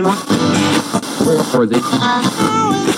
Where for they?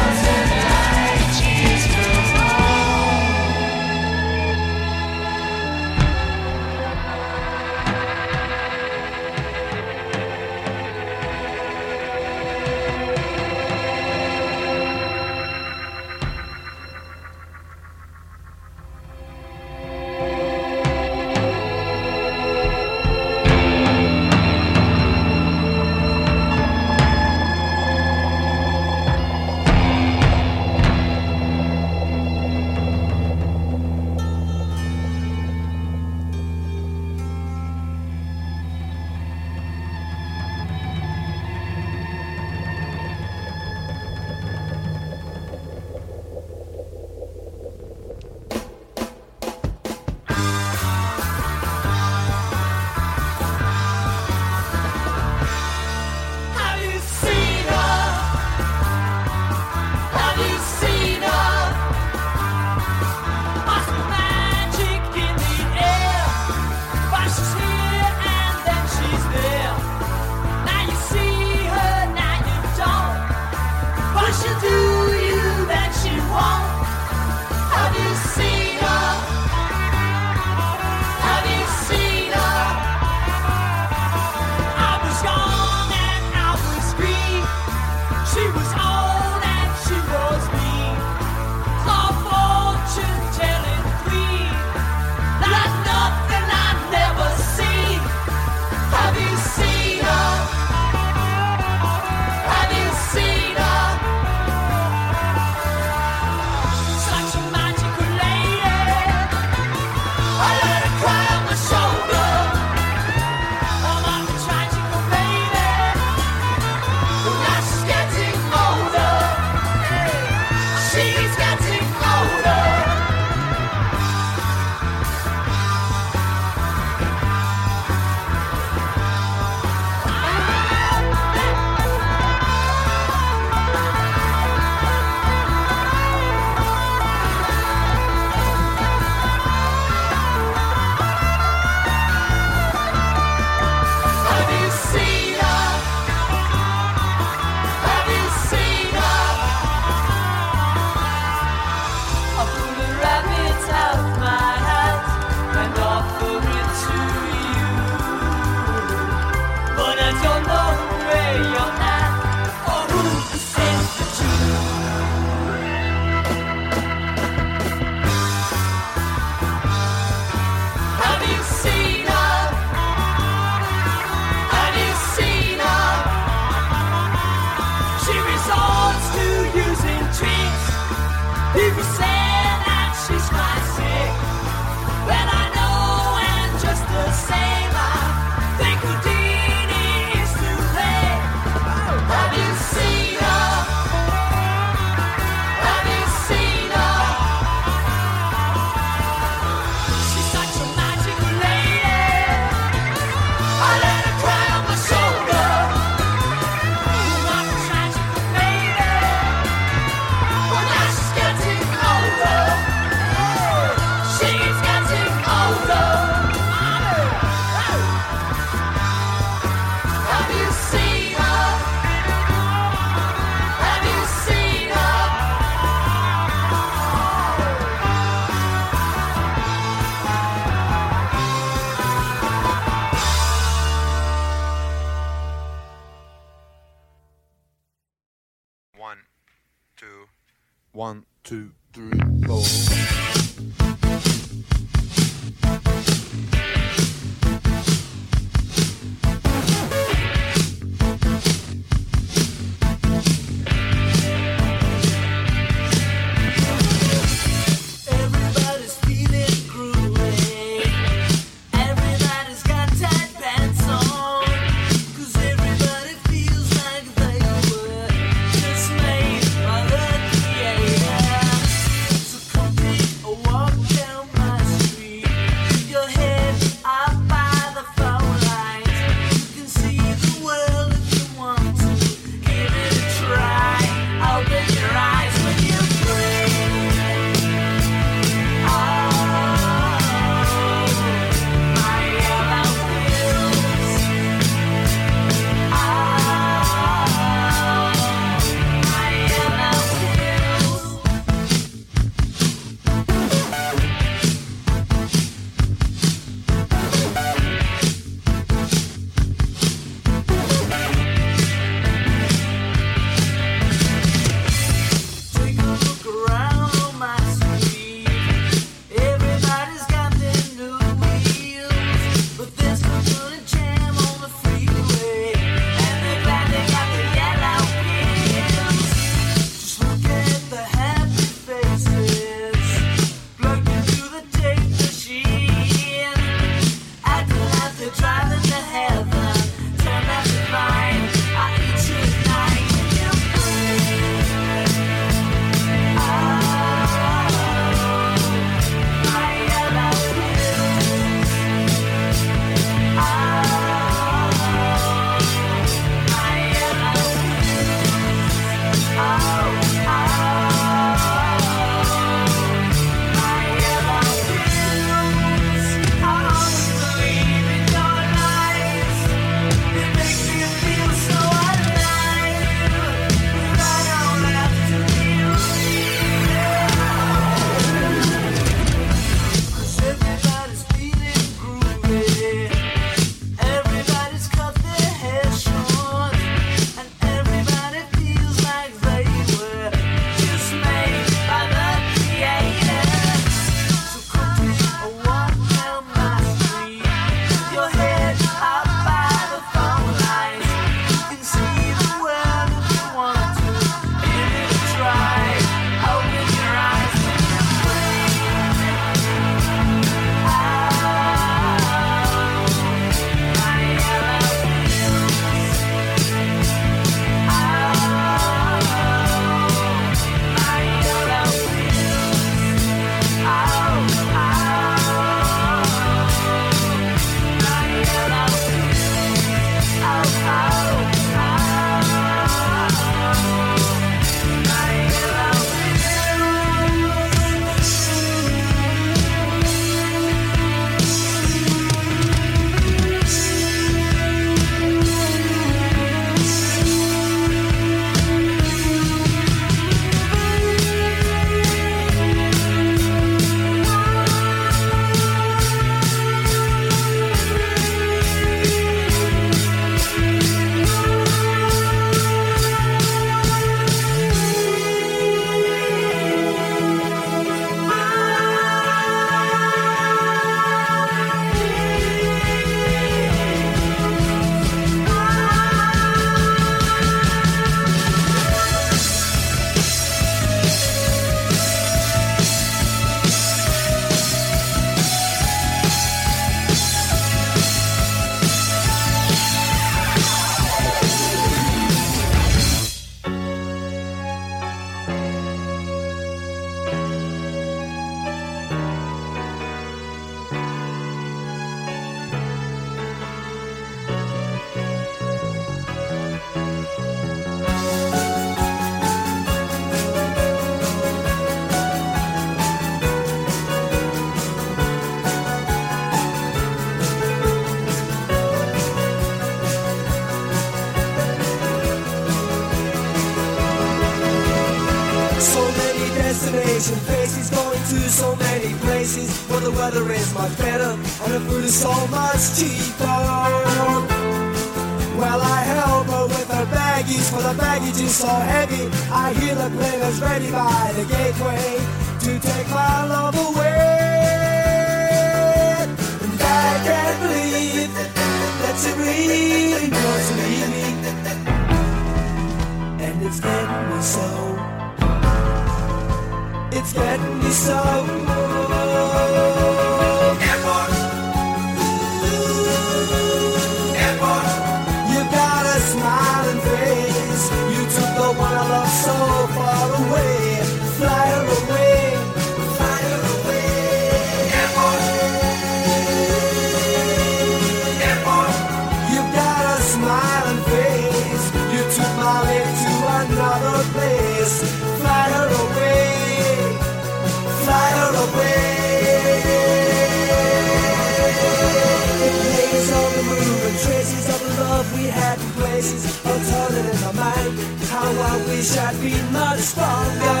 Wish I'd been much stronger.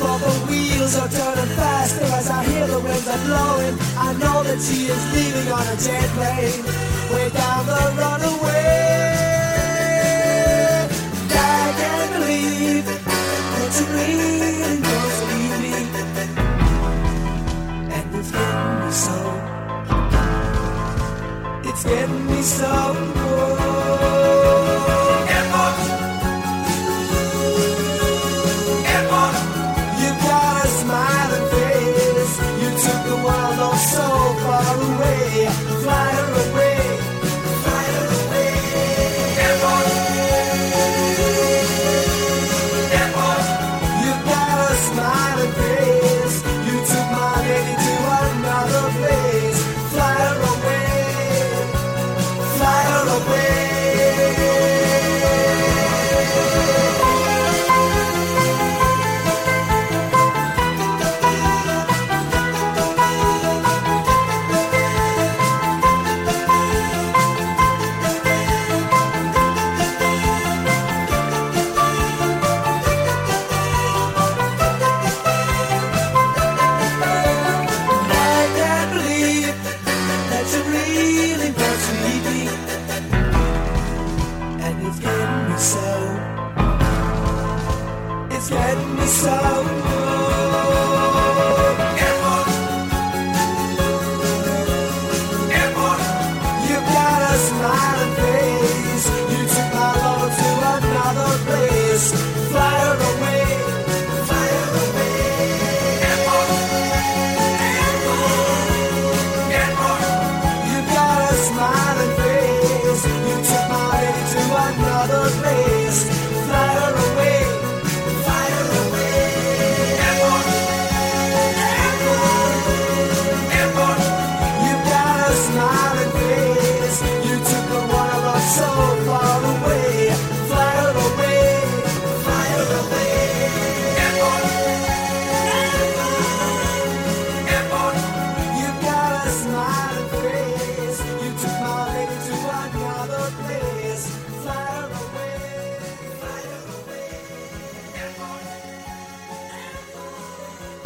For the wheels are turning faster as I hear the winds are blowing. I know that she is leaving on a jet plane, way down the runaway. I can't believe that you really to leave me, and it's getting me so. It's getting me so. Airport.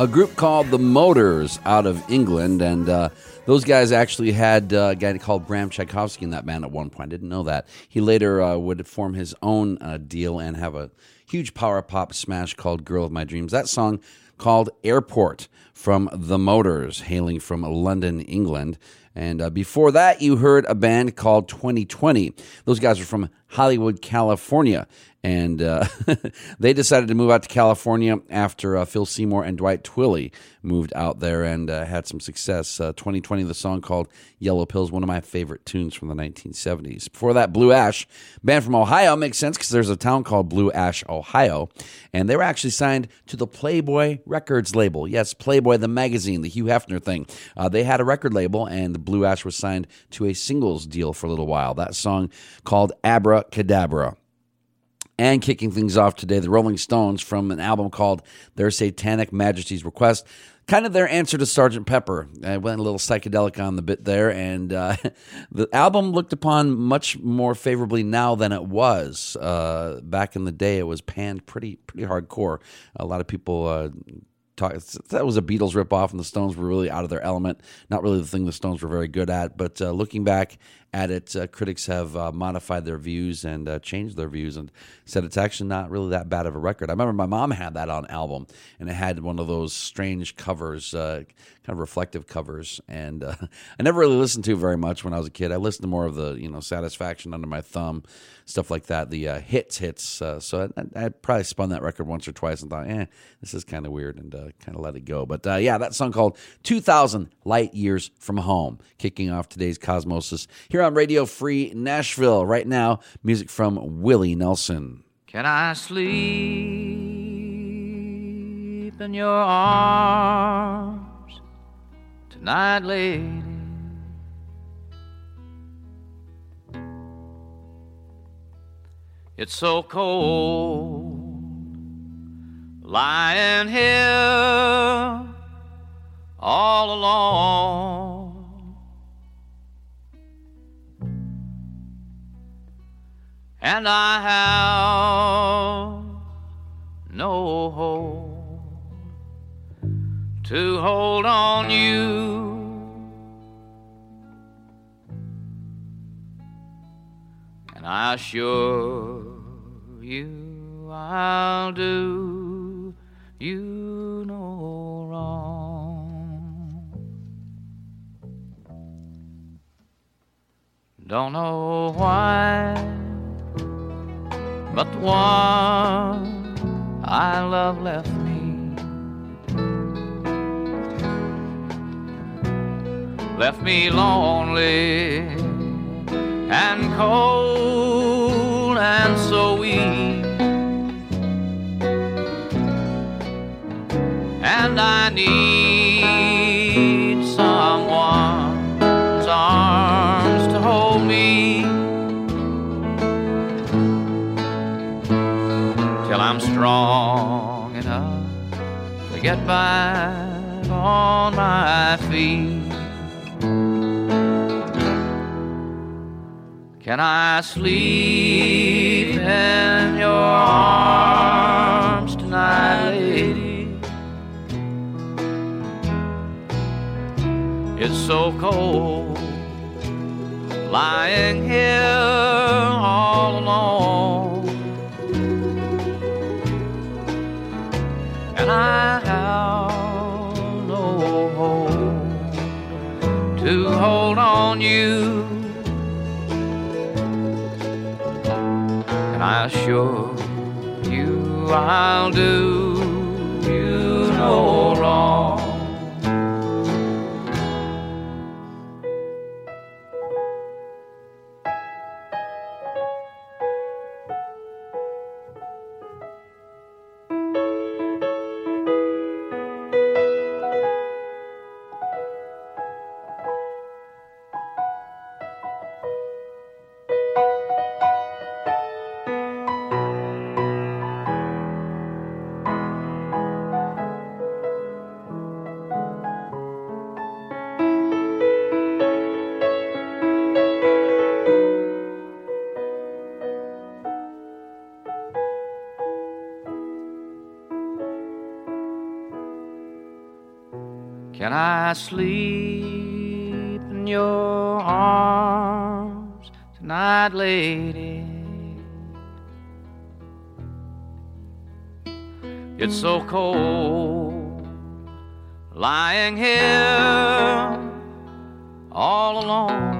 A group called the Motors out of England, and uh, those guys actually had uh, a guy called Bram Tchaikovsky in that band at one point. Didn't know that. He later uh, would form his own uh, deal and have a huge power pop smash called "Girl of My Dreams." That song called "Airport" from the Motors, hailing from London, England. And uh, before that, you heard a band called 2020. Those guys are from Hollywood, California. And uh, they decided to move out to California after uh, Phil Seymour and Dwight Twilley moved out there and uh, had some success. Uh, 2020, the song called Yellow Pills, one of my favorite tunes from the 1970s. Before that, Blue Ash, band from Ohio, makes sense because there's a town called Blue Ash, Ohio. And they were actually signed to the Playboy Records label. Yes, Playboy, the magazine, the Hugh Hefner thing. Uh, they had a record label, and the Blue Ash was signed to a singles deal for a little while. That song called Abracadabra. And kicking things off today, the Rolling Stones from an album called Their Satanic Majesties Request. Kind of their answer to Sgt. Pepper. I went a little psychedelic on the bit there, and uh, the album looked upon much more favorably now than it was. Uh, back in the day, it was panned pretty pretty hardcore. A lot of people uh, talk, that was a Beatles ripoff, and the Stones were really out of their element. Not really the thing the Stones were very good at. But uh, looking back at it, uh, critics have uh, modified their views and uh, changed their views and said it's actually not really that bad of a record. I remember my mom had that on album, and it had one of those strange covers, uh, kind of reflective covers. And uh, I never really listened to very much when I was a kid. I listened to more of the you know Satisfaction Under My Thumb, stuff like that, the uh, hits hits. So I, I probably spun that record once or twice and thought, eh, this is kind of weird, and kind of let it go. But yeah, that song called 2000 Light Years from Home, kicking off today's Cosmosis here on Radio Free Nashville. Right now, music from Willie Nelson. Can I sleep in your arms tonight, lady? It's so cold lying here all alone. And I have no hope to hold on you. And I assure you I'll do you no wrong. Don't know why but the one I love left me. Left me lonely and cold and so weak. And I need strong enough to get back on my feet. Can I sleep in your arms tonight, lady? It's so cold lying here all alone. No hope to hold on you. And I assure you I'll do you no wrong. I sleep in your arms tonight, lady? It's so cold lying here all alone.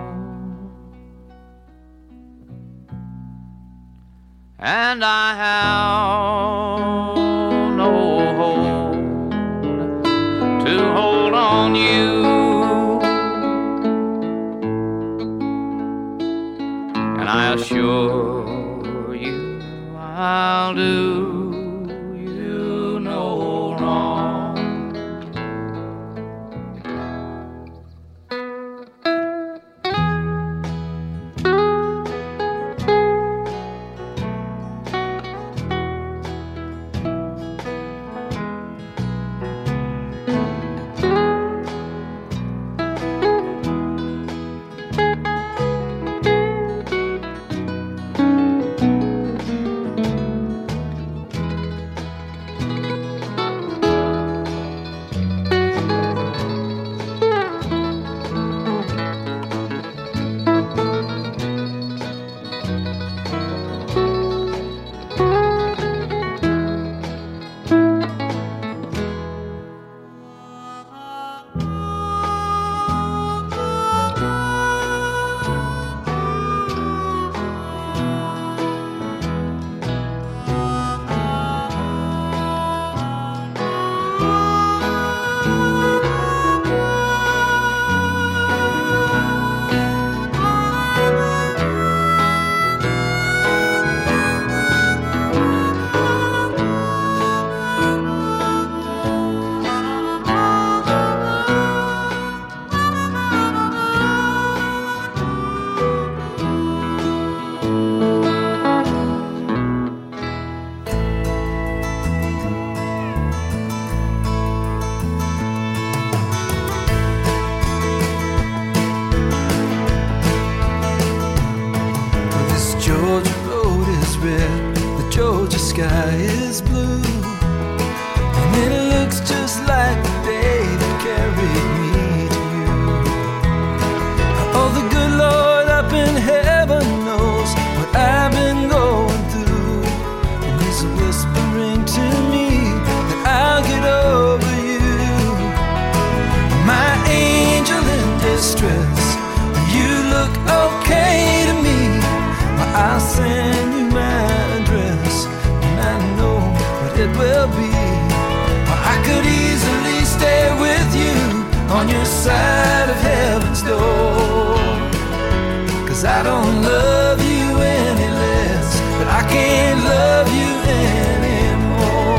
Cause I don't love you any less, but I can't love you anymore.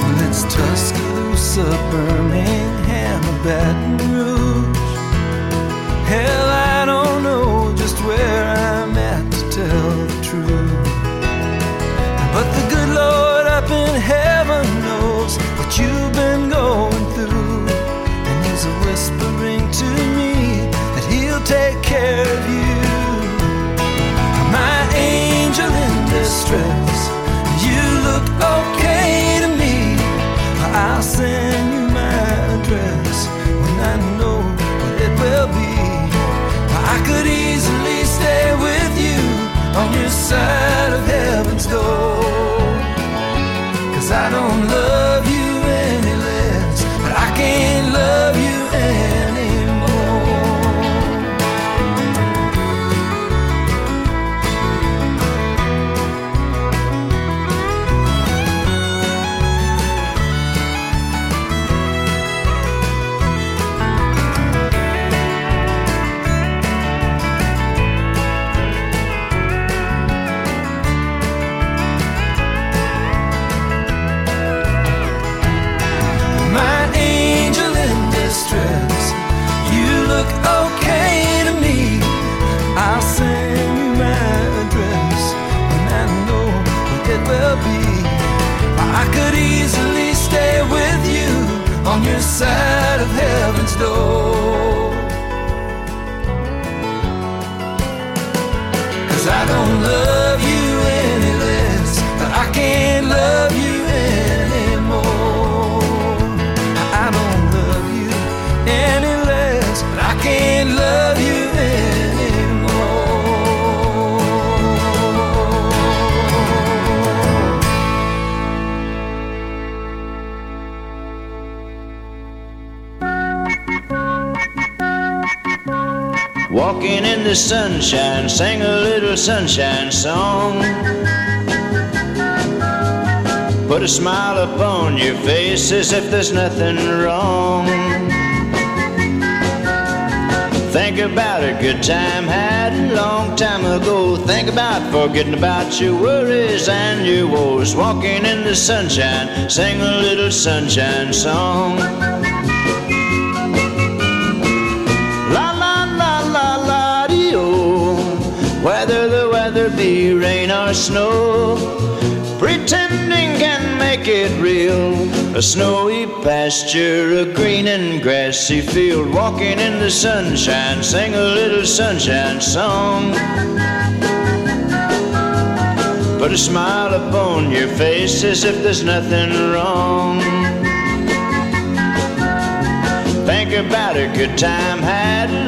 Well, it's Tuscaloosa, Birmingham, Baton Rouge. Distress, you look okay to me. I'll send you my address when I know what it will be. I could easily stay with you on your side of heaven's the sunshine, sing a little sunshine song. Put a smile upon your face as if there's nothing wrong. Think about a good time had a long time ago. Think about forgetting about your worries and your woes. Walking in the sunshine, sing a little sunshine song. Be rain or snow, pretending can make it real. A snowy pasture, a green and grassy field, walking in the sunshine, sing a little sunshine song. Put a smile upon your face as if there's nothing wrong. Think about a good time had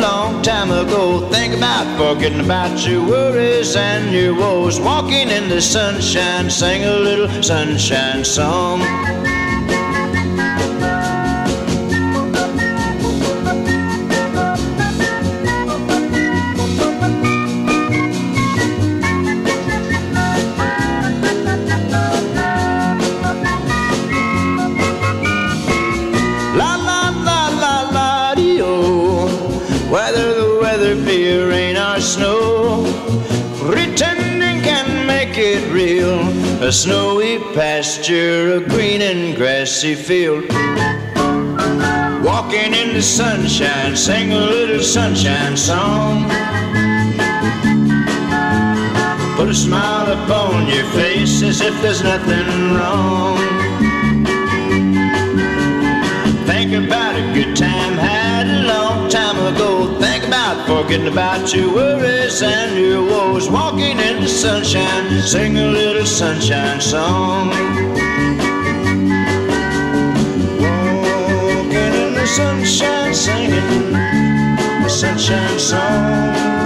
time ago. Think about forgetting about your worries and your woes. Walking in the sunshine, sing a little sunshine song. A snowy pasture, a green and grassy field. Walking in the sunshine, sing a little sunshine song. Put a smile upon your face as if there's nothing wrong. Think about a good time a. Think about your worries and your woes. Walking in the sunshine, sing a little sunshine song. Walking in the sunshine, singing the sunshine song.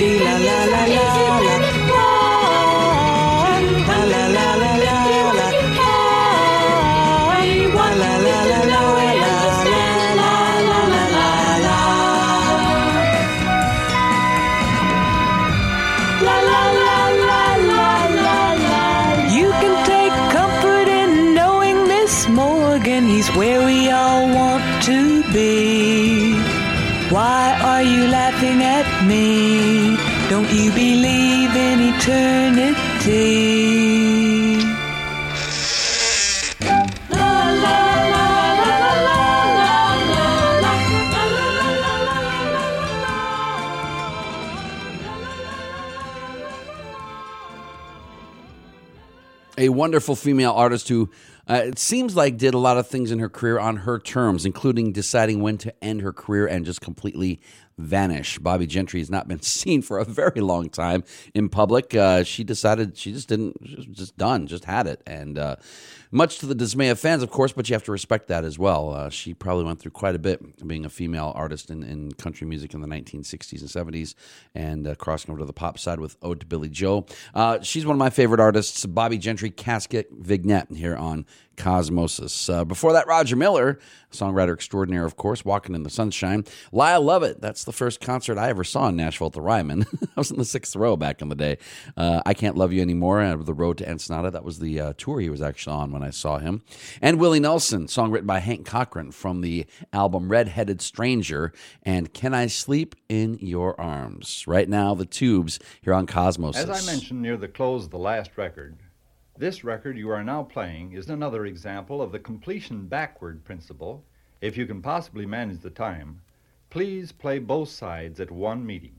Ooh, la la. Wonderful female artist who uh, it seems like did a lot of things in her career on her terms, including deciding when to end her career and just completely vanish. Bobbie Gentry has not been seen for a very long time in public. Uh, she decided she just didn't, just done, just had it, and uh, much to the dismay of fans, of course. But you have to respect that as well. Uh, she probably went through quite a bit being a female artist in, in country music in the 1960s and 70s, and uh, crossing over to the pop side with "Ode to Billie Joe." Uh, she's one of my favorite artists, Bobbie Gentry, Casket Vignette, here on Cosmosis. Uh, before that, Roger Miller, songwriter extraordinaire, of course, Walking in the Sunshine. Lyle Lovett, that's the first concert I ever saw in Nashville at the Ryman. I was in the sixth row back in the day. Uh, I Can't Love You Anymore, uh, The Road to Ensenada. That was the uh, tour he was actually on when I saw him. And Willie Nelson, song written by Hank Cochran from the album Red-Headed Stranger and Can I Sleep in Your Arms? Right now, the tubes here on Cosmosis. As I mentioned near the close of the last record, this record you are now playing is another example of the completion backward principle If you can possibly manage the time, please play both sides at one meeting.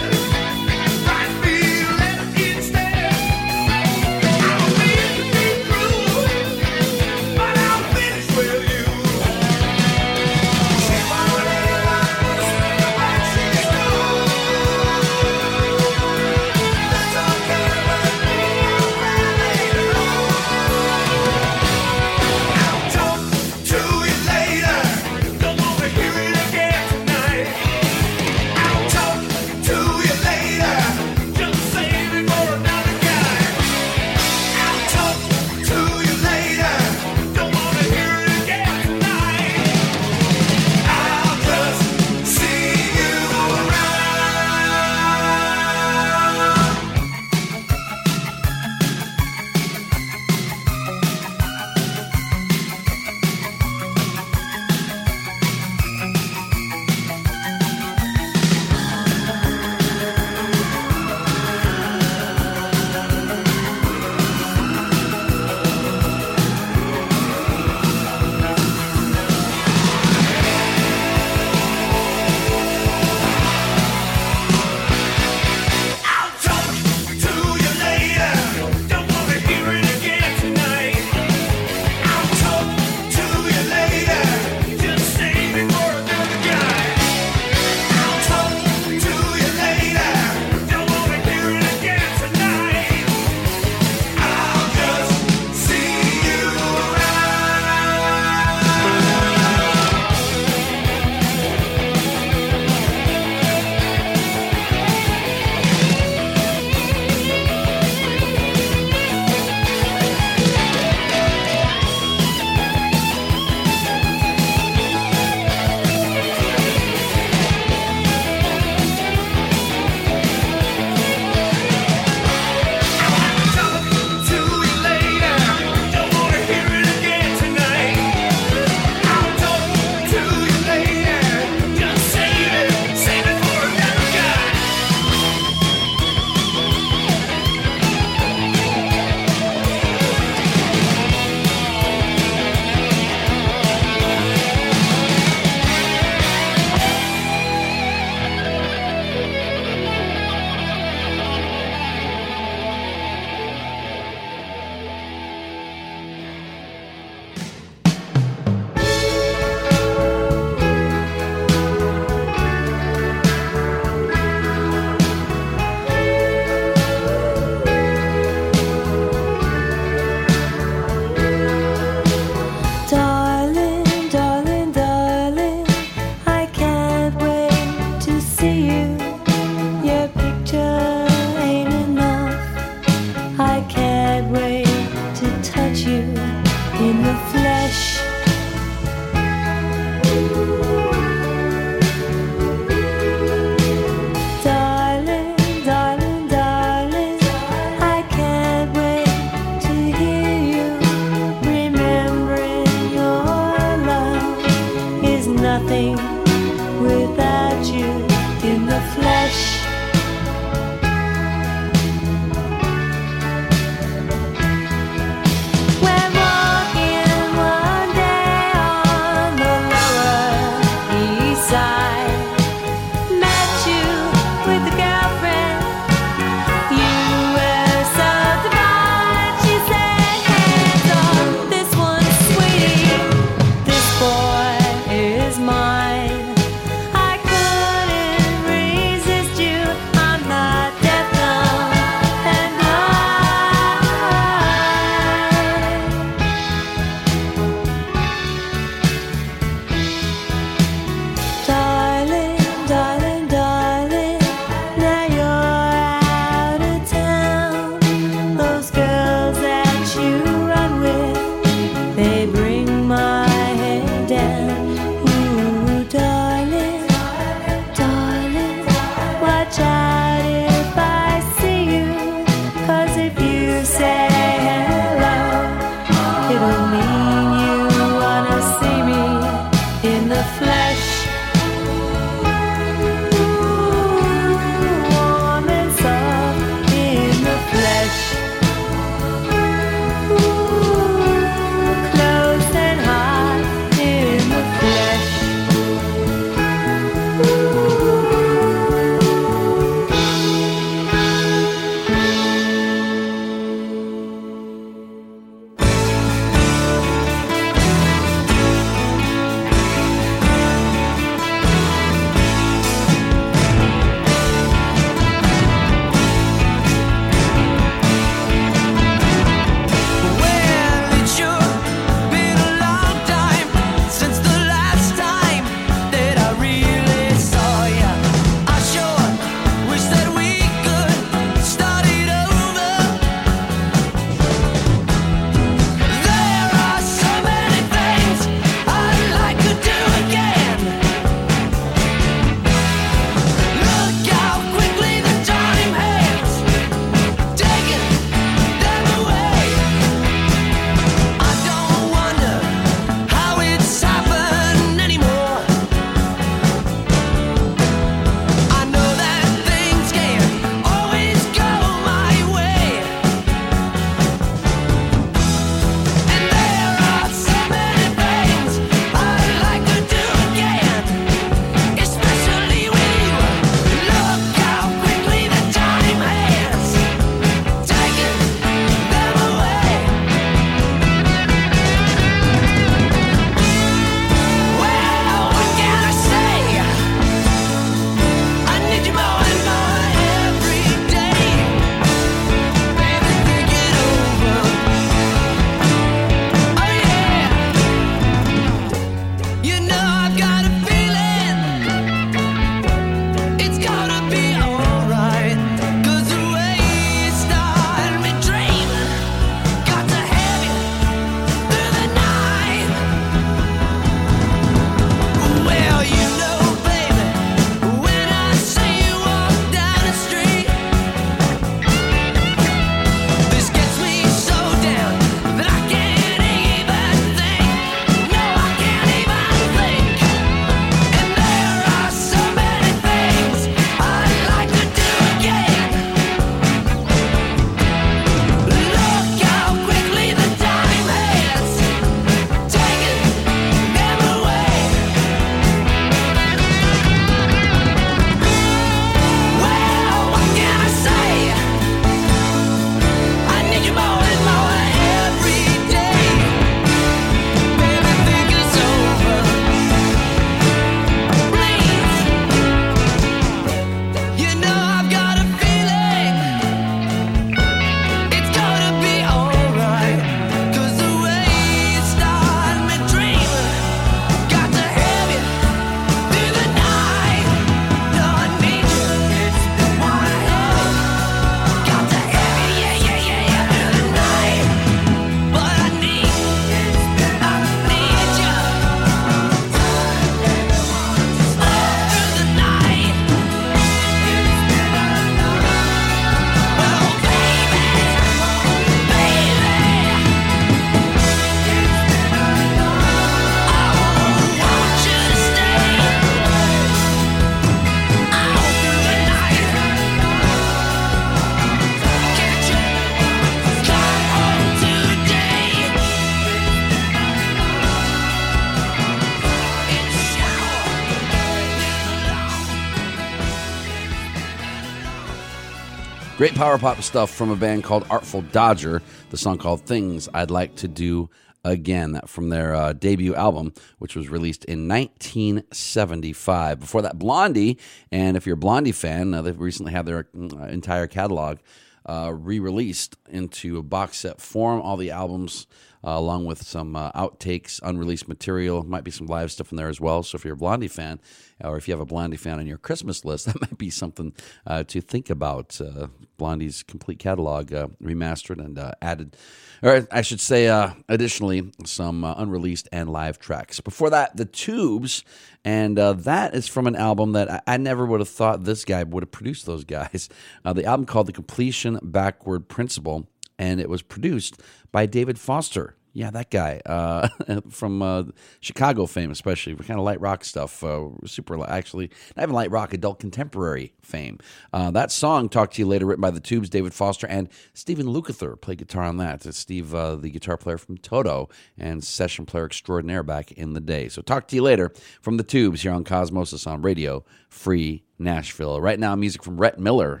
Power pop stuff from a band called Artful Dodger. The song called Things I'd Like to Do Again. From their uh, debut album, which was released in 1975. Before that, Blondie. And if you're a Blondie fan, uh, they've recently had their uh, entire catalog uh, re released into a box set form. All the albums. Uh, along with some uh, outtakes, unreleased material, might be some live stuff in there as well. So if you're a Blondie fan, or if you have a Blondie fan on your Christmas list, that might be something uh, to think about. Uh, Blondie's complete catalog uh, remastered and uh, added, or I should say, uh, additionally, some uh, unreleased and live tracks. Before that, The Tubes, and that is from an album that I, I never would have thought this guy would have produced those guys. The album called The Completion Backward Principle, and it was produced by David Foster. Yeah, that guy uh, from uh, Chicago fame, especially for kind of light rock stuff. Uh, super, actually, not even light rock, adult contemporary fame. Uh, that song, "Talk to You Later," written by the Tubes, David Foster, and Stephen Lukather played guitar on that. It's Steve, uh, the guitar player from Toto and session player extraordinaire back in the day. So, "Talk to You Later" from the Tubes here on Cosmosis on Radio Free Nashville. Right now, music from Rhett Miller.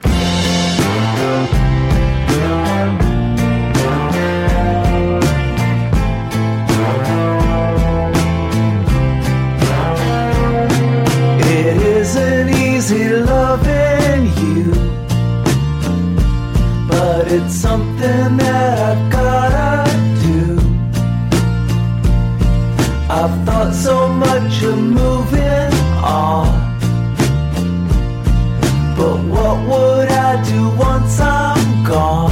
Isn't easy loving you, but it's something that I've gotta do. I've thought so much of moving on, but what would I do once I'm gone?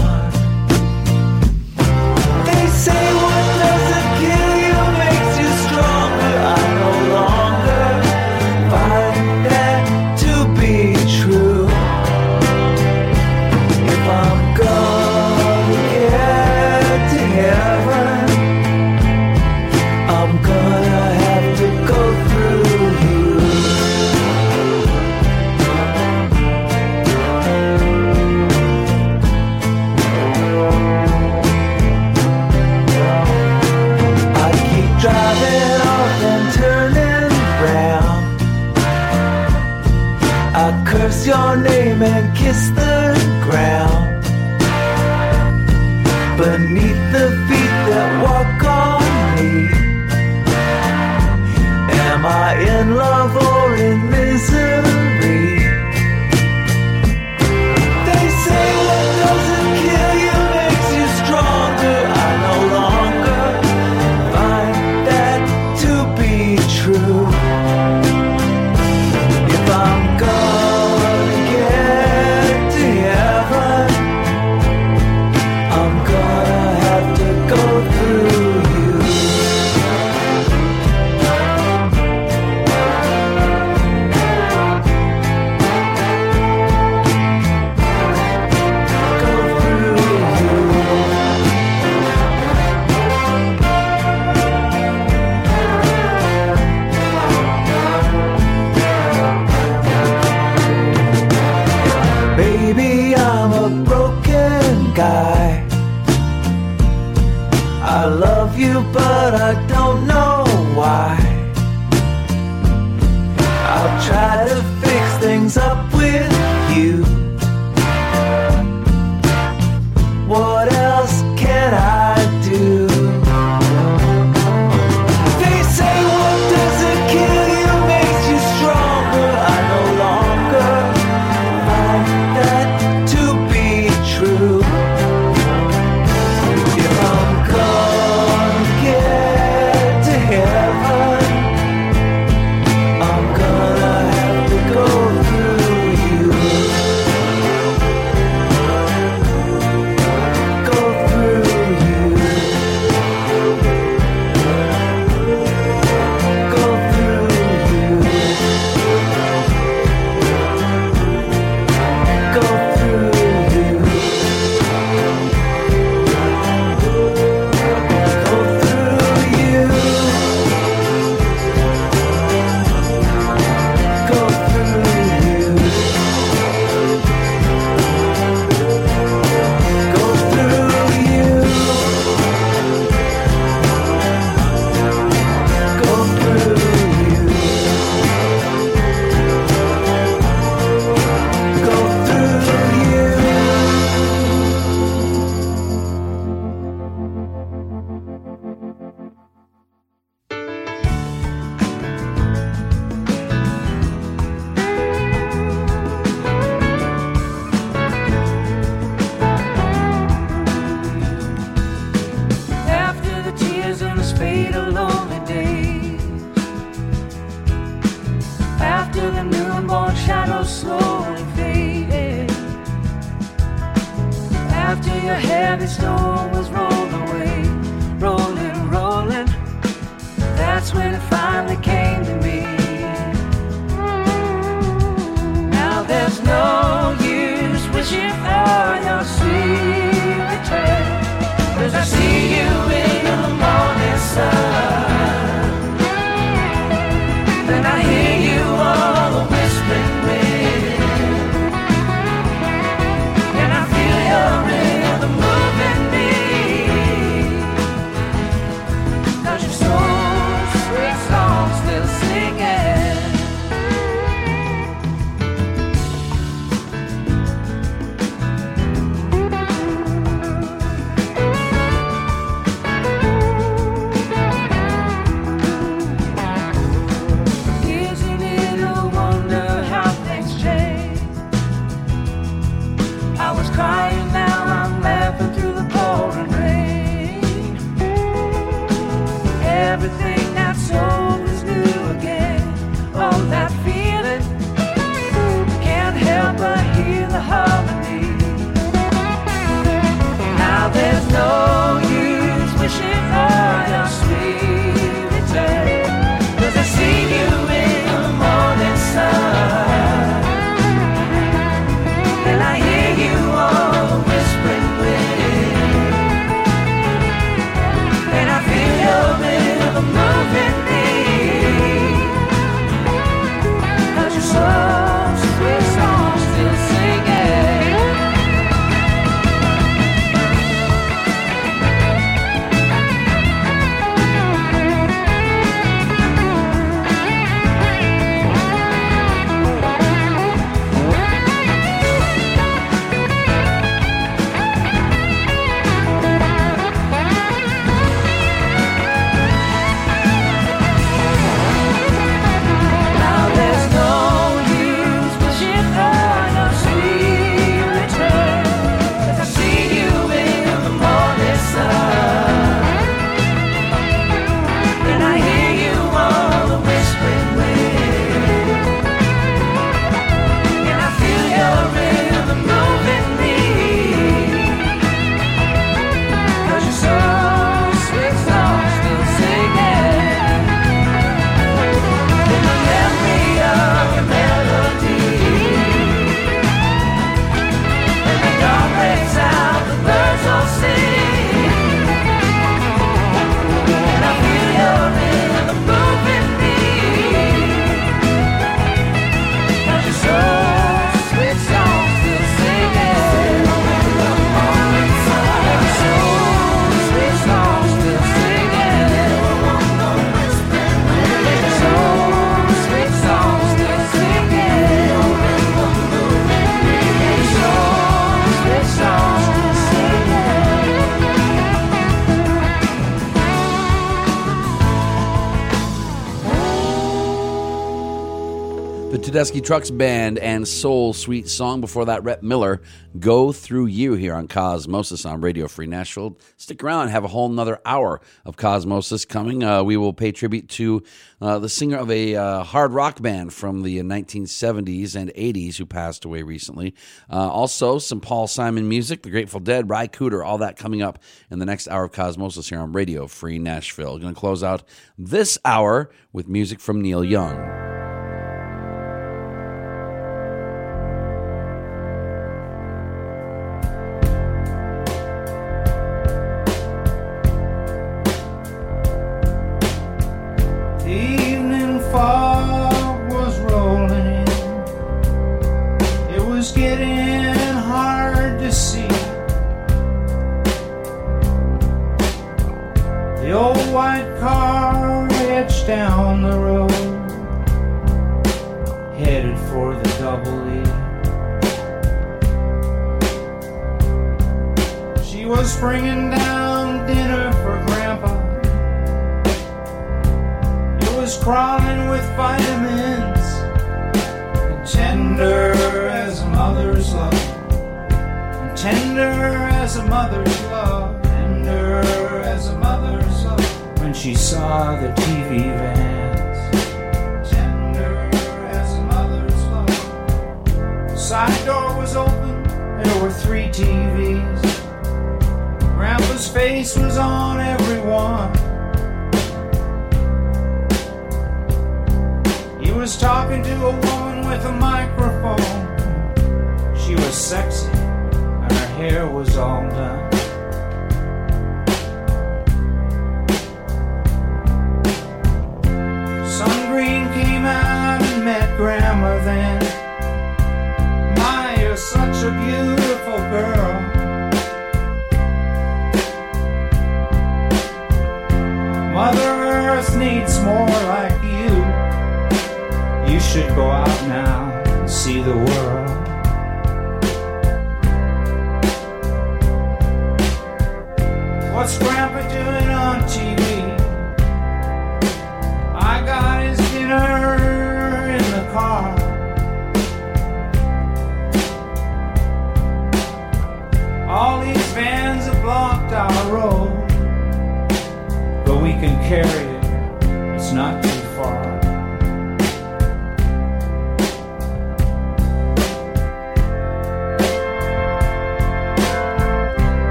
Tedeschi Trucks Band and Soul Sweet Song. Before that, Rhett Miller, Go Through You here on Cosmosis on Radio Free Nashville. Stick around, have a whole another hour of Cosmosis coming. Uh, we will pay tribute to uh, the singer of a uh, hard rock band from the 1970s and 80s who passed away recently. Uh, also, some Paul Simon music, The Grateful Dead, Ry Cooder, all that coming up in the next hour of Cosmosis here on Radio Free Nashville. Going to close out this hour with music from Neil Young.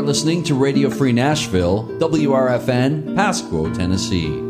Are listening to Radio Free Nashville, WRFN, Pasquo, Tennessee.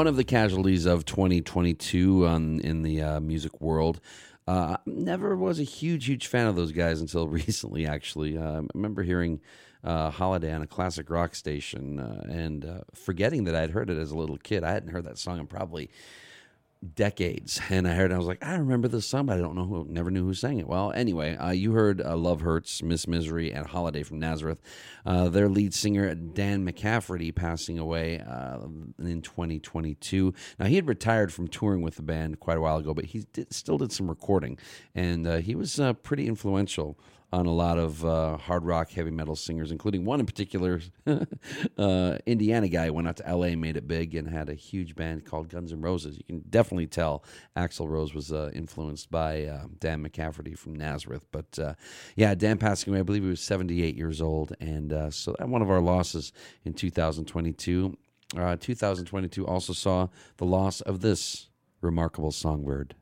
One of the casualties of 2022 on, in the uh, music world. Uh, never was a huge, huge fan of those guys until recently, actually. Uh, I remember hearing uh, Holiday on a classic rock station uh, and uh, forgetting that I'd heard it as a little kid. I hadn't heard that song in probably decades. And I heard, I was like, I remember this song, but I don't know who, never knew who sang it. Well, anyway, uh, you heard uh, Love Hurts, Miss Misery, and Holiday from Nazareth. Uh, their lead singer, Dan McCafferty, passing away uh, in 2022. Now, he had retired from touring with the band quite a while ago, but he did, still did some recording, and uh, he was uh, pretty influential on a lot of uh, hard rock, heavy metal singers, including one in particular, uh, Indiana guy went out to L.A., made it big, and had a huge band called Guns N' Roses. You can definitely tell Axl Rose was uh, influenced by uh, Dan McCafferty from Nazareth. But uh, yeah, Dan passing away, I believe he was 78 years old, and uh, so one of our losses in 2022. Uh, 2022 also saw the loss of this remarkable songbird.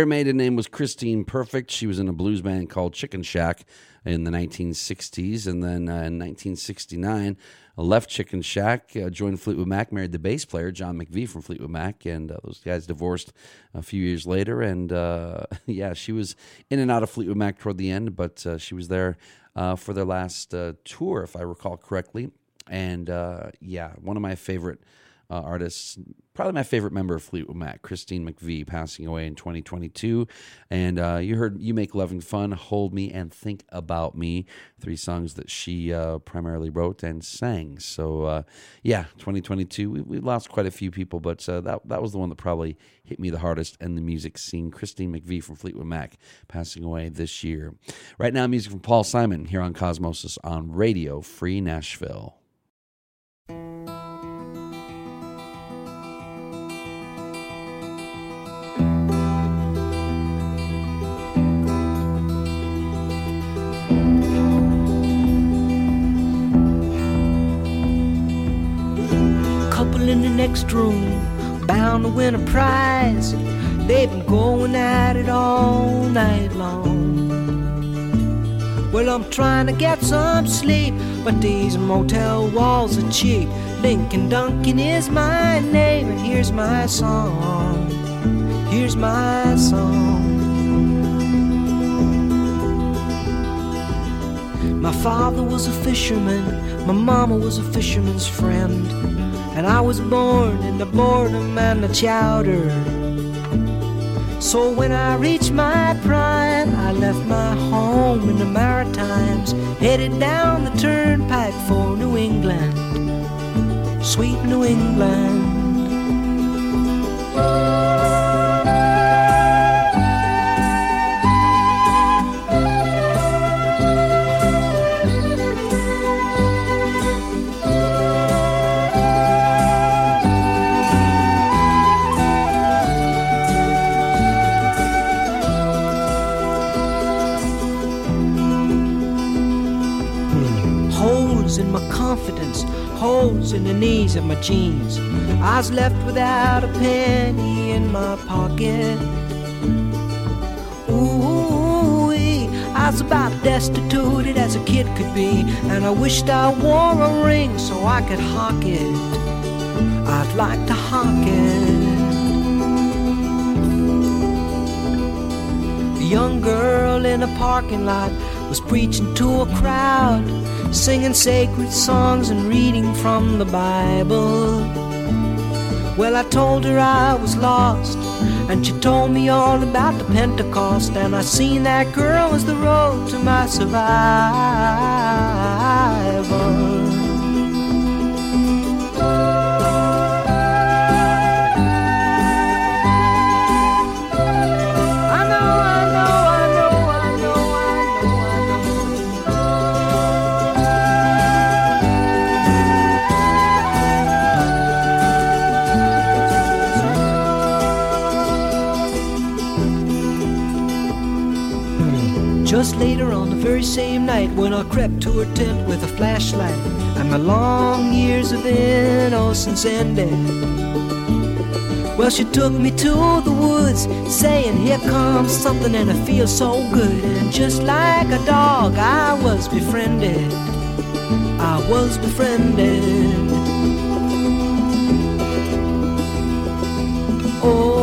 Her maiden name was Christine Perfect. She was in a blues band called Chicken Shack in the 1960s. And then uh, in 1969, uh, left Chicken Shack, uh, joined Fleetwood Mac, married the bass player, John McVie from Fleetwood Mac. And uh, those guys divorced a few years later. And uh, yeah, she was in and out of Fleetwood Mac toward the end, but uh, she was there for their last tour, if I recall correctly. And yeah, one of my favorite uh, artists, probably my favorite member of Fleetwood Mac, Christine McVie, passing away in 2022. And uh, you heard "You Make Loving Fun," "Hold Me," and "Think About Me," three songs that she uh, primarily wrote and sang. So uh, yeah, 2022. We, we lost quite a few people, but uh, that that was the one that probably hit me the hardest in the music scene. Christine McVie from Fleetwood Mac, passing away this year. Right now, music from Paul Simon here on Cosmosis on Radio Free Nashville. Next room, bound to win a prize. They've been going at it all night long. Well, I'm trying to get some sleep, but these motel walls are cheap. Lincoln Duncan is my name, and here's my song. Here's my song. My father was a fisherman, my mama was a fisherman's friend. And I was born in the boredom and the chowder. So when I reached my prime, I left my home in the Maritimes, headed down the turnpike for New England, sweet New England. Holes in the knees of my jeans. I was left without a penny in my pocket. Ooh, I was about destitute as a kid could be, and I wished I wore a ring so I could hawk it. I'd like to hawk it. A young girl in a parking lot was preaching to a crowd, singing sacred songs and reading from the Bible. Well, I told her I was lost, and she told me all about the Pentecost, and I seen that girl was the road to my survival. Just later on the very same night when I crept to her tent with a flashlight and my long years of innocence ended. Well, she took me to the woods, saying, Here comes something, and I feel so good. And just like a dog, I was befriended. I was befriended. Oh,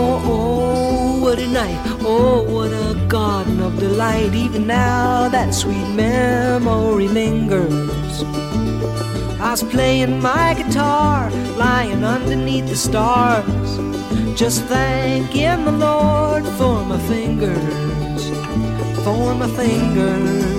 oh, what a night. Oh, what a garden of delight. Even now, that sweet memory lingers. I was playing my guitar, lying underneath the stars. Just thanking the Lord for my fingers, for my fingers.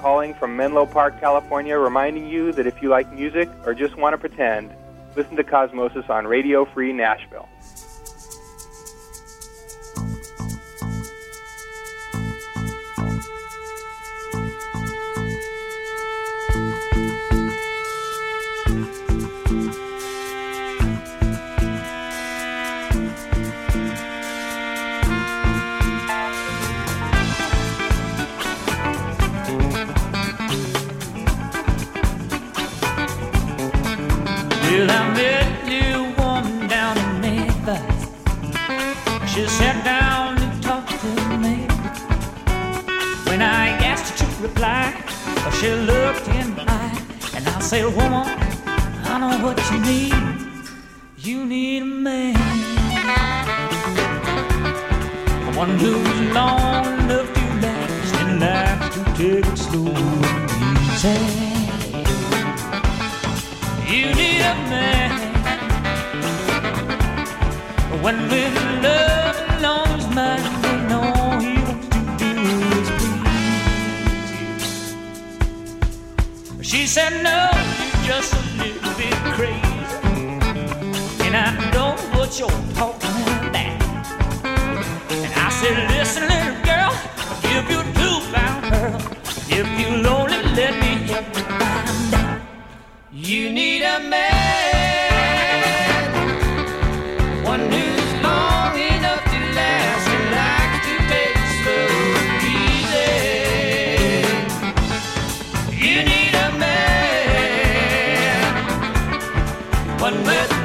Calling from Menlo Park, California, reminding you that if you like music or just want to pretend, listen to Cosmosis on Radio Free Nashville. She looked in my eye, and I said, "Woman, I know what you need. You need a man, one who's long enough to last and likes to take it slow and easy." You need a man when with love said, No, you're just a little bit crazy, and I know what you're talking about. And I said, Listen, little girl, if you do found her, if you'll only let me help you find out. You need a man, one with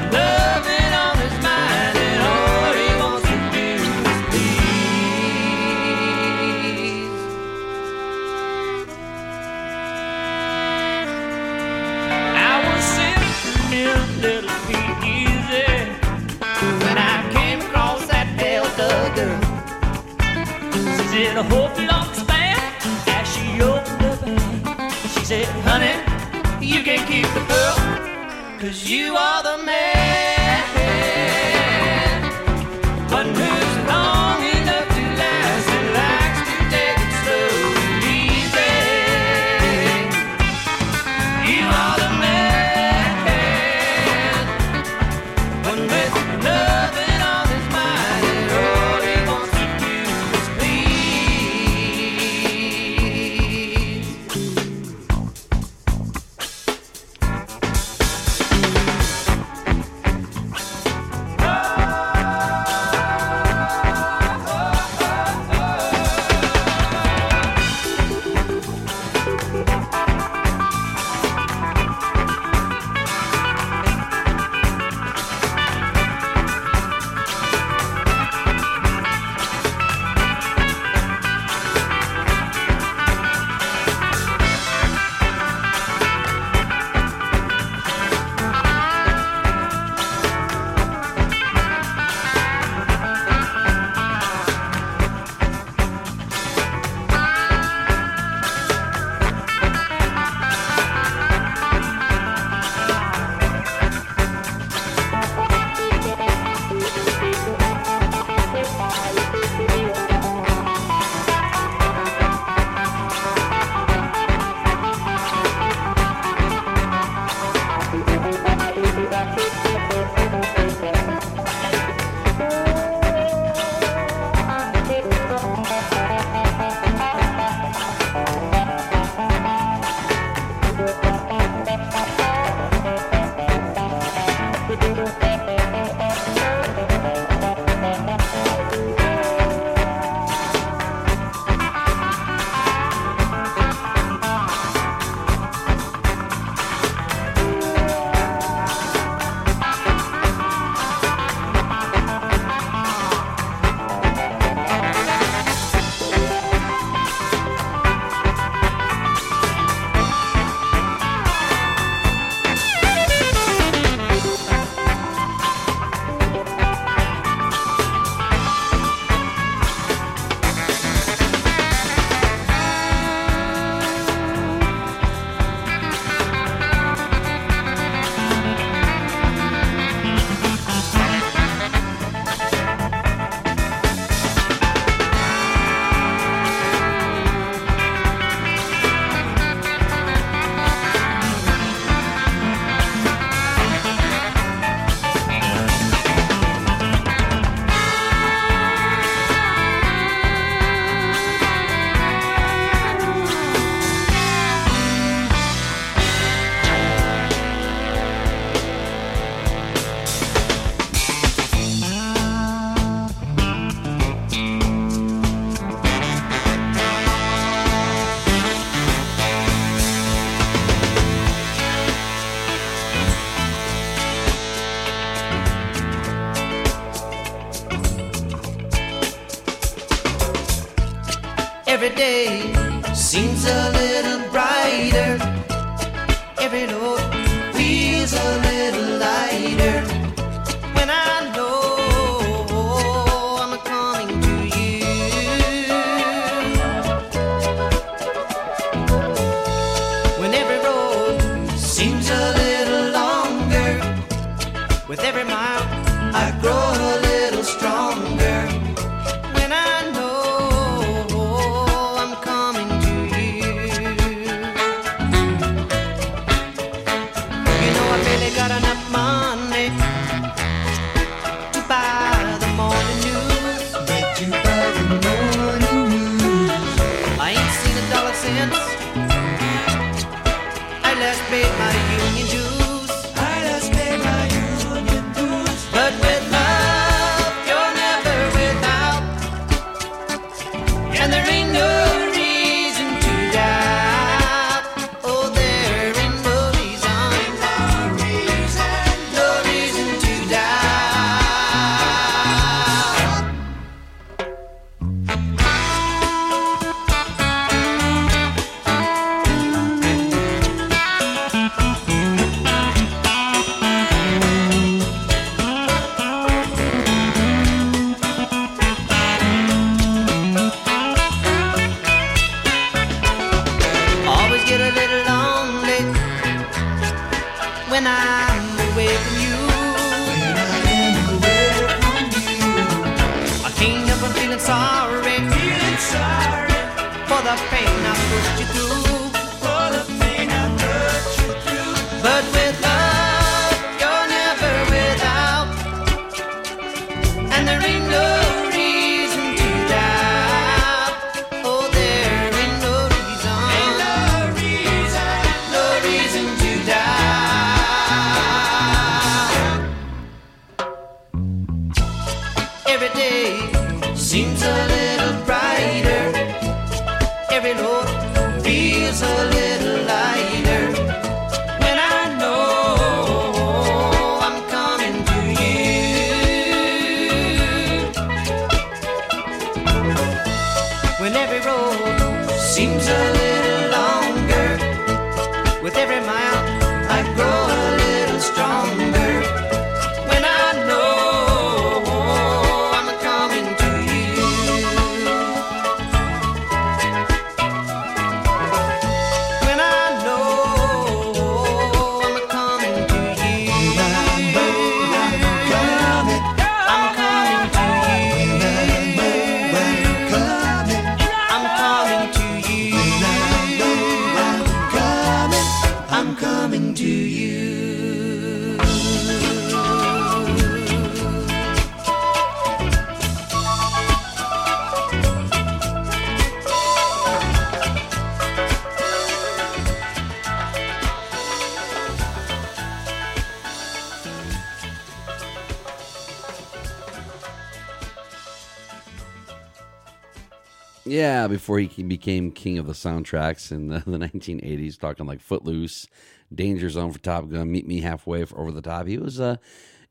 Yeah, before he became king of the soundtracks in the, the 1980s, talking like Footloose, Danger Zone for Top Gun, Meet Me Halfway for Over the Top. He was uh,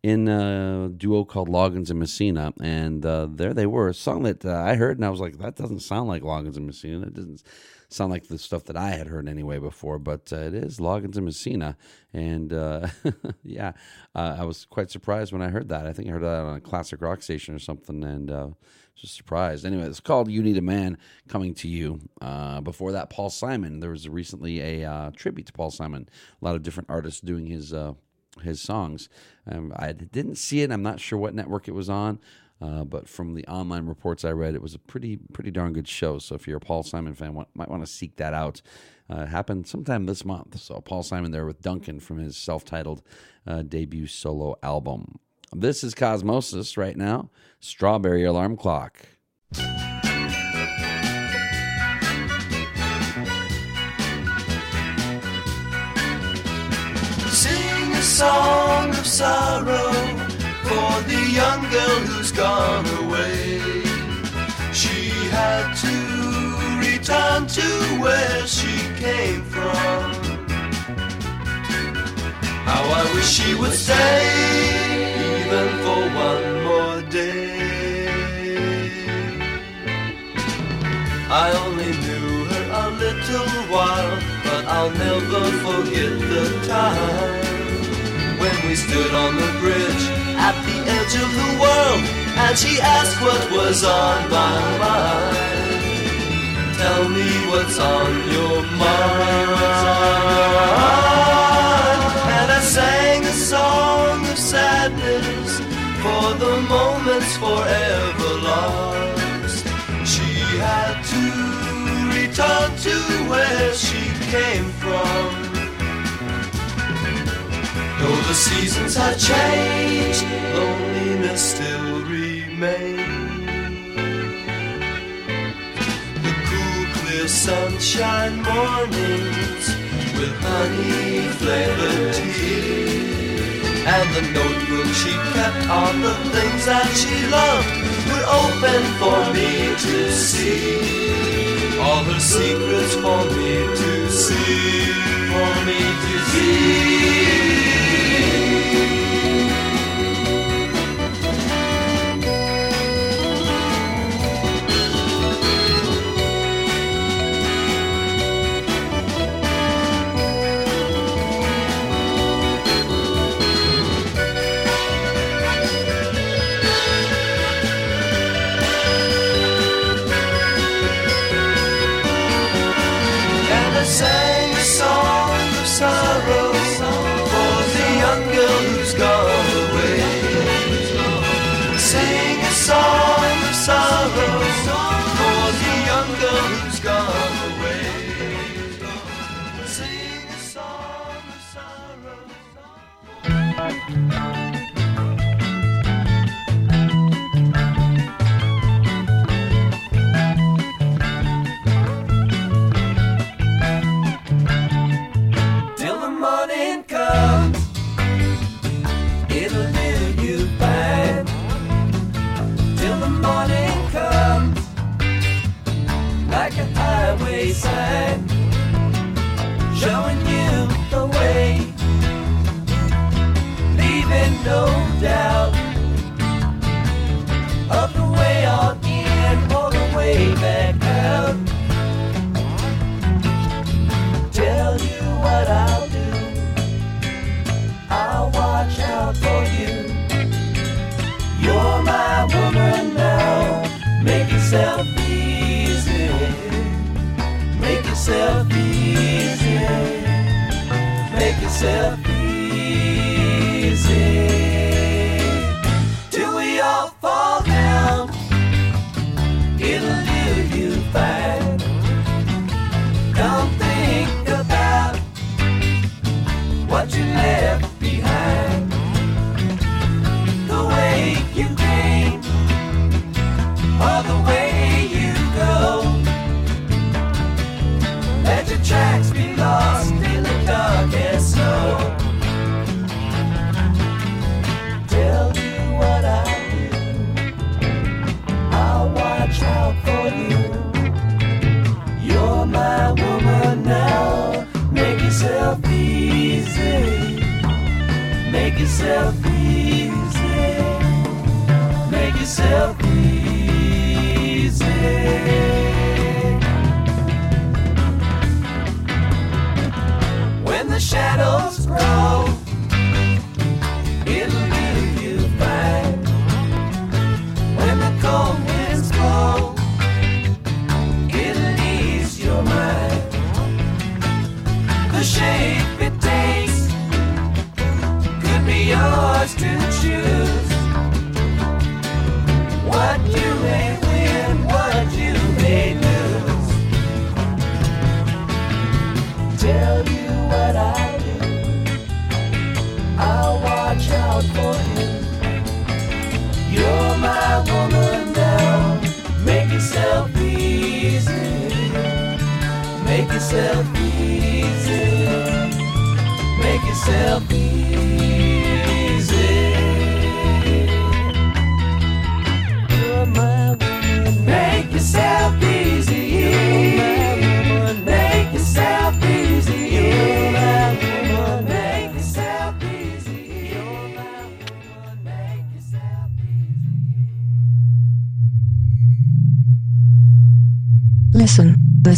in a duo called Loggins and Messina, and uh, there they were. A song that uh, I heard, and I was like, that doesn't sound like Loggins and Messina. It doesn't sound like the stuff that I had heard anyway before, but uh, it is Loggins and Messina. And uh, yeah, uh, I was quite surprised when I heard that. I think I heard that on a classic rock station or something, and uh, just surprised. Anyway, it's called "You Need a Man" coming to you. Uh, before that, Paul Simon. There was recently a uh, tribute to Paul Simon. A lot of different artists doing his uh, his songs. Um, I didn't see it. I'm not sure what network it was on. Uh, but from the online reports I read, it was a pretty pretty darn good show. So if you're a Paul Simon fan, want, might want to seek that out. Uh, happened sometime this month. So Paul Simon there with Duncan from his self-titled uh, debut solo album. This is Cosmosis right now. Strawberry Alarm Clock. Sing a song of sorrow for the young girl who's gone away. She had to return to where she came from. How I wish she would stay, even for one more day. I only knew her a little while, but I'll never forget the time when we stood on the bridge at the edge of the world, and she asked what was on my mind. Tell me what's on your mind. And I sang a song of sadness the moments forever lost. She had to return to where she came from. Though the seasons had changed, loneliness still remains. The cool, clear sunshine mornings with honey flavored tea. And the notebook she kept on the things that she loved would open for me to see. All her secrets for me to see, for me to see.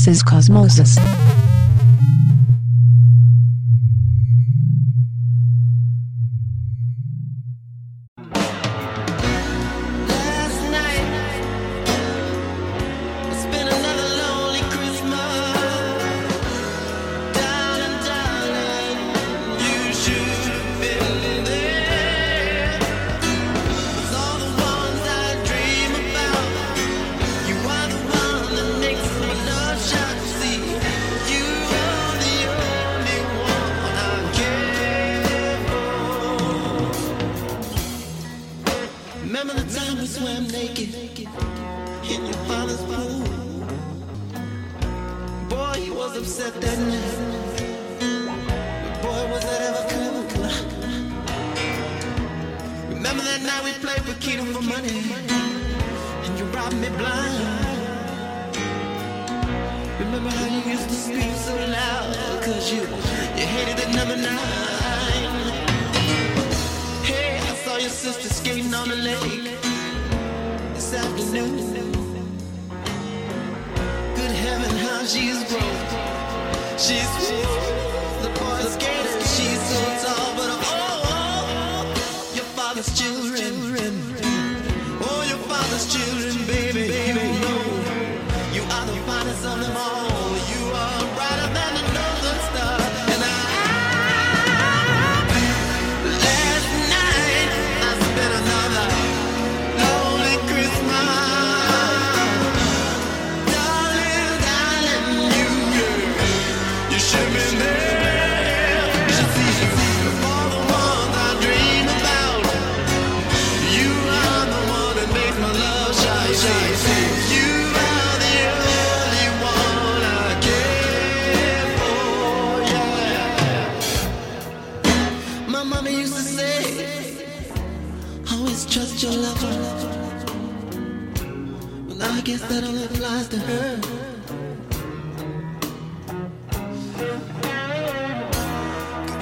This is Cosmosis. Upset that night. Boy, was that ever cool. Remember that night we played for Keto for money and you robbed me blind. Remember how you used to scream so loud Cause you, you hated the number nine Hey, I saw your sister skating on the lake This afternoon heaven, how she's grown She's the boy skater She's so tall, but oh, oh, oh Your father's children Oh, your father's children, baby, baby, no you are the finest of them all. That only applies to her.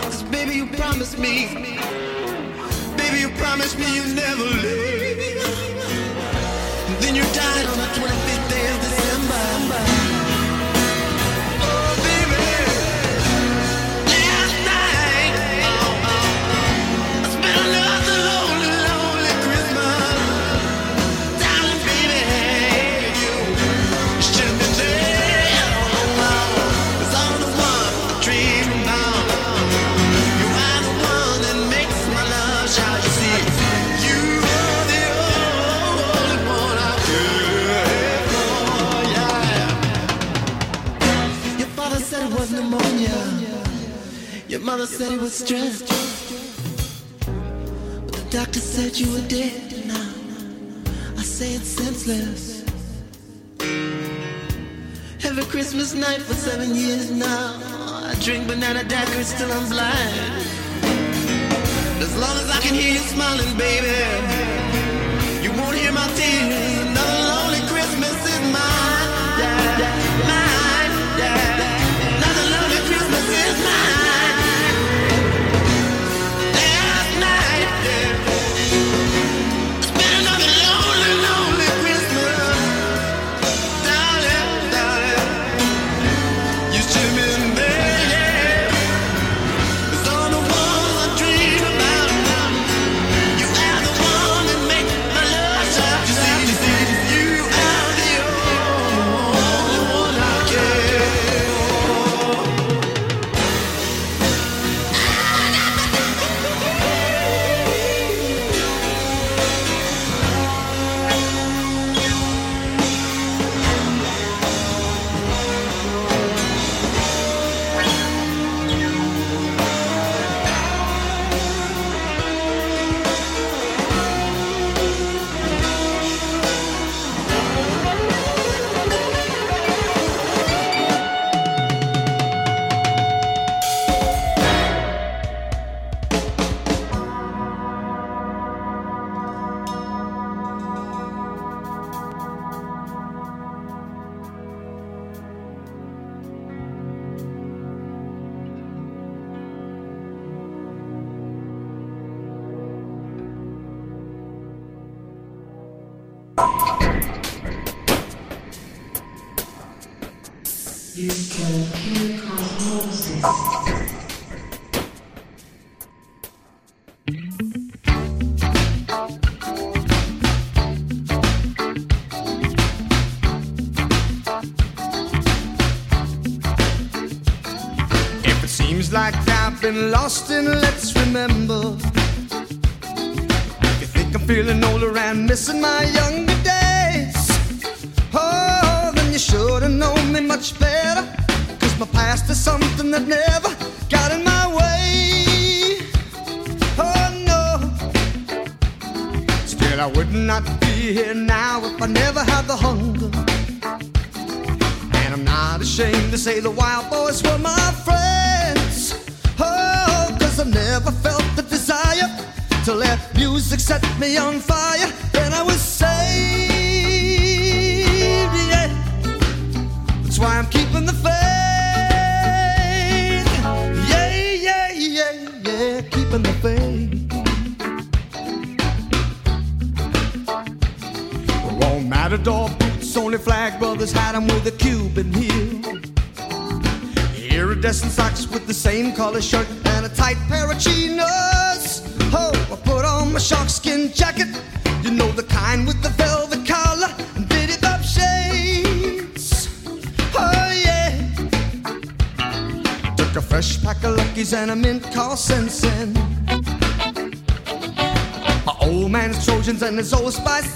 Cause baby, you promised me, baby, you promised me you'd never leave. Then you died on the 25th mother said it was stress. But the doctor said you were dead now. I say it's senseless. Every Christmas night for seven years now, I drink banana daiquiris till I'm blind. As long as I can hear you smiling, baby, you won't hear my tears. Missing my younger days, oh, then you should have known me much better. Cause my past is something that never got in my way. Oh no. Still, I would not be here now if I never had the hunger. And I'm not ashamed to say the wild boys were my friends. Oh, cause I never felt the desire to let music set me on fire. The shirt and a tight pair of chinos. Oh, I put on my sharkskin jacket, you know the kind with the velvet collar and ditty bop shades. Oh yeah. Took a fresh pack of luckies and a mint called Sensen. My old man's Trojans and his old spice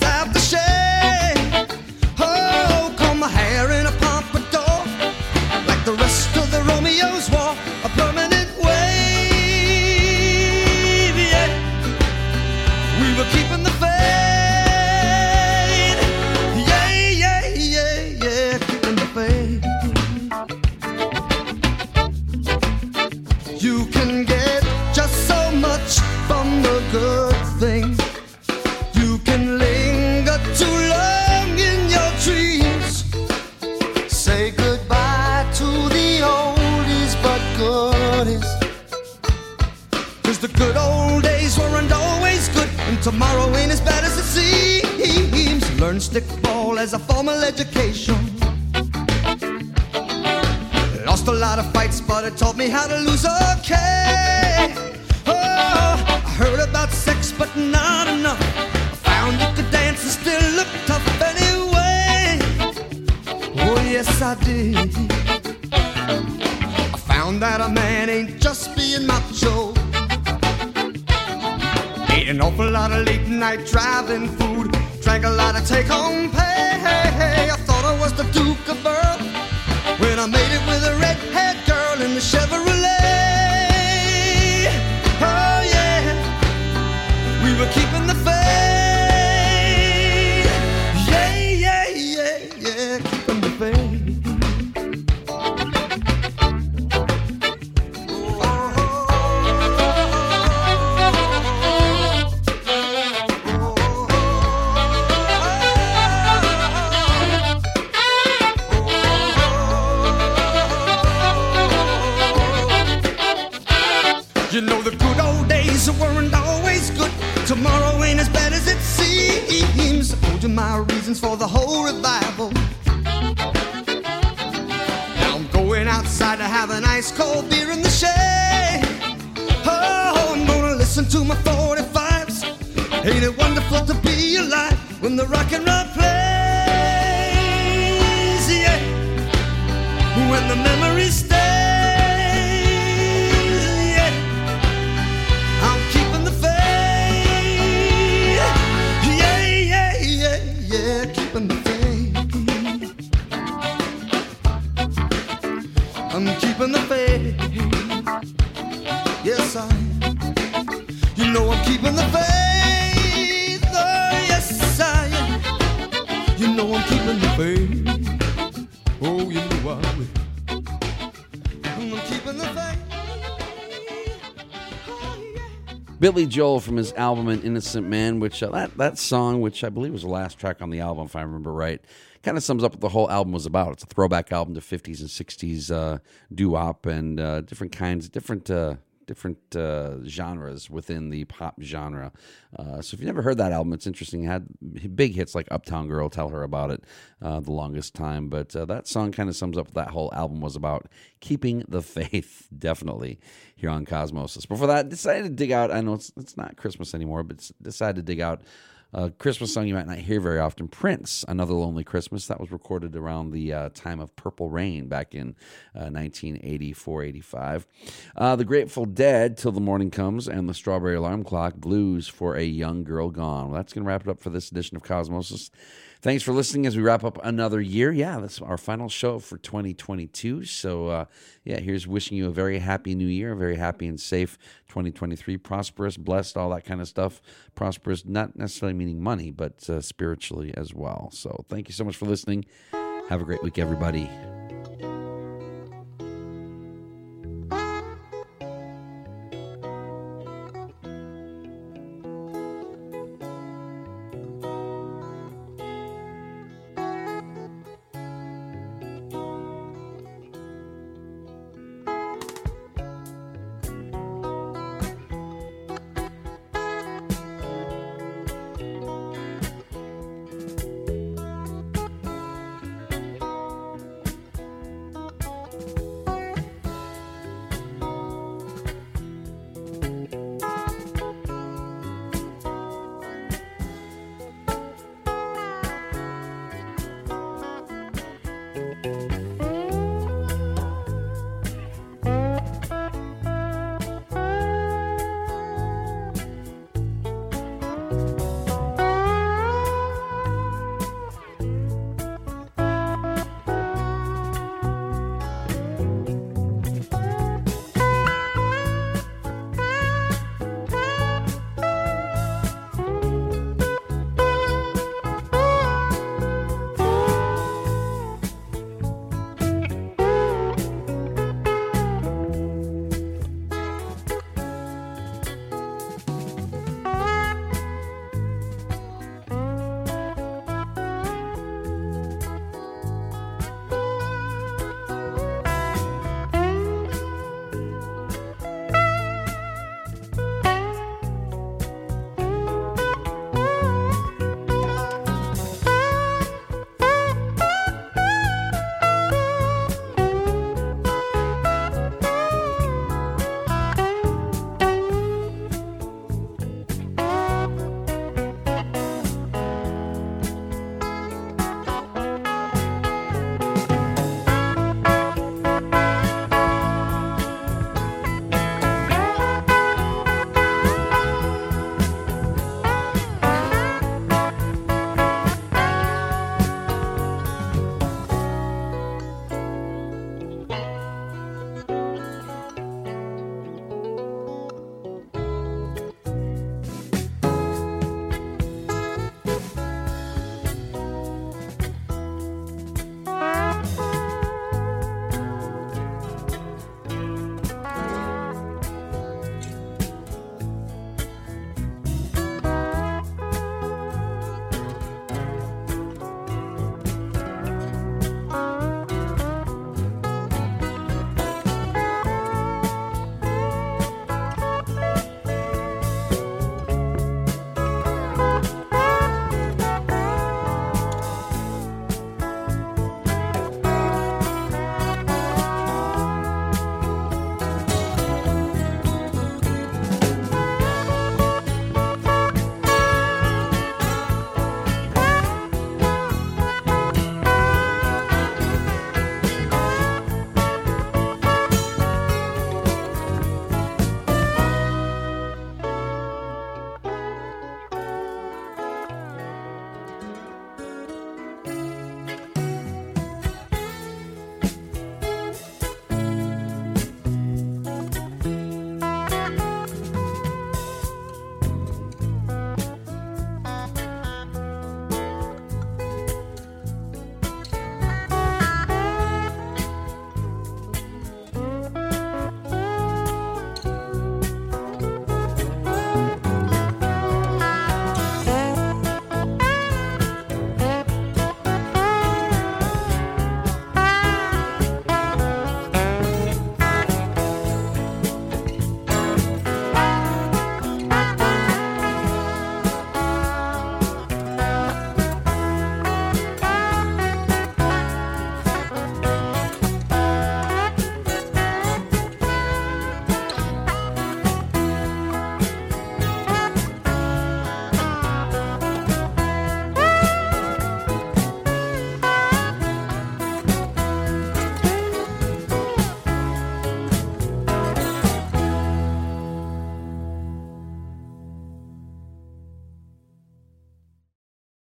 Joel from his album "An Innocent Man," which uh, that that song, which I believe was the last track on the album, if I remember right, kind of sums up what the whole album was about. It's a throwback album to '50s and '60s uh, doo-wop and uh, different kinds, different uh, different uh, genres within the pop genre. Uh, so if you never heard that album, it's interesting. It had big hits like "Uptown Girl," "Tell Her About It," uh, the longest time. But uh, that song kind of sums up what that whole album was about: keeping the faith. Definitely here on Cosmosis. Before that, decided to dig out. I know it's it's not Christmas anymore, but decided to dig out a Christmas song you might not hear very often. Prince, "Another Lonely Christmas." That was recorded around the uh, time of Purple Rain back in uh, 1984, 85. Uh, the Grateful Dead, "Till the Morning Comes," and the Strawberry Alarm Clock, "Blues for a Young Girl Gone." Well, that's going to wrap it up for this edition of Cosmosis. Thanks for listening as we wrap up another year. Yeah, that's our final show for 2022. So, uh, yeah, here's wishing you a very happy new year, a very happy and safe 2023, prosperous, blessed, all that kind of stuff. Prosperous, not necessarily meaning money, but uh, spiritually as well. So thank you so much for listening. Have a great week, everybody.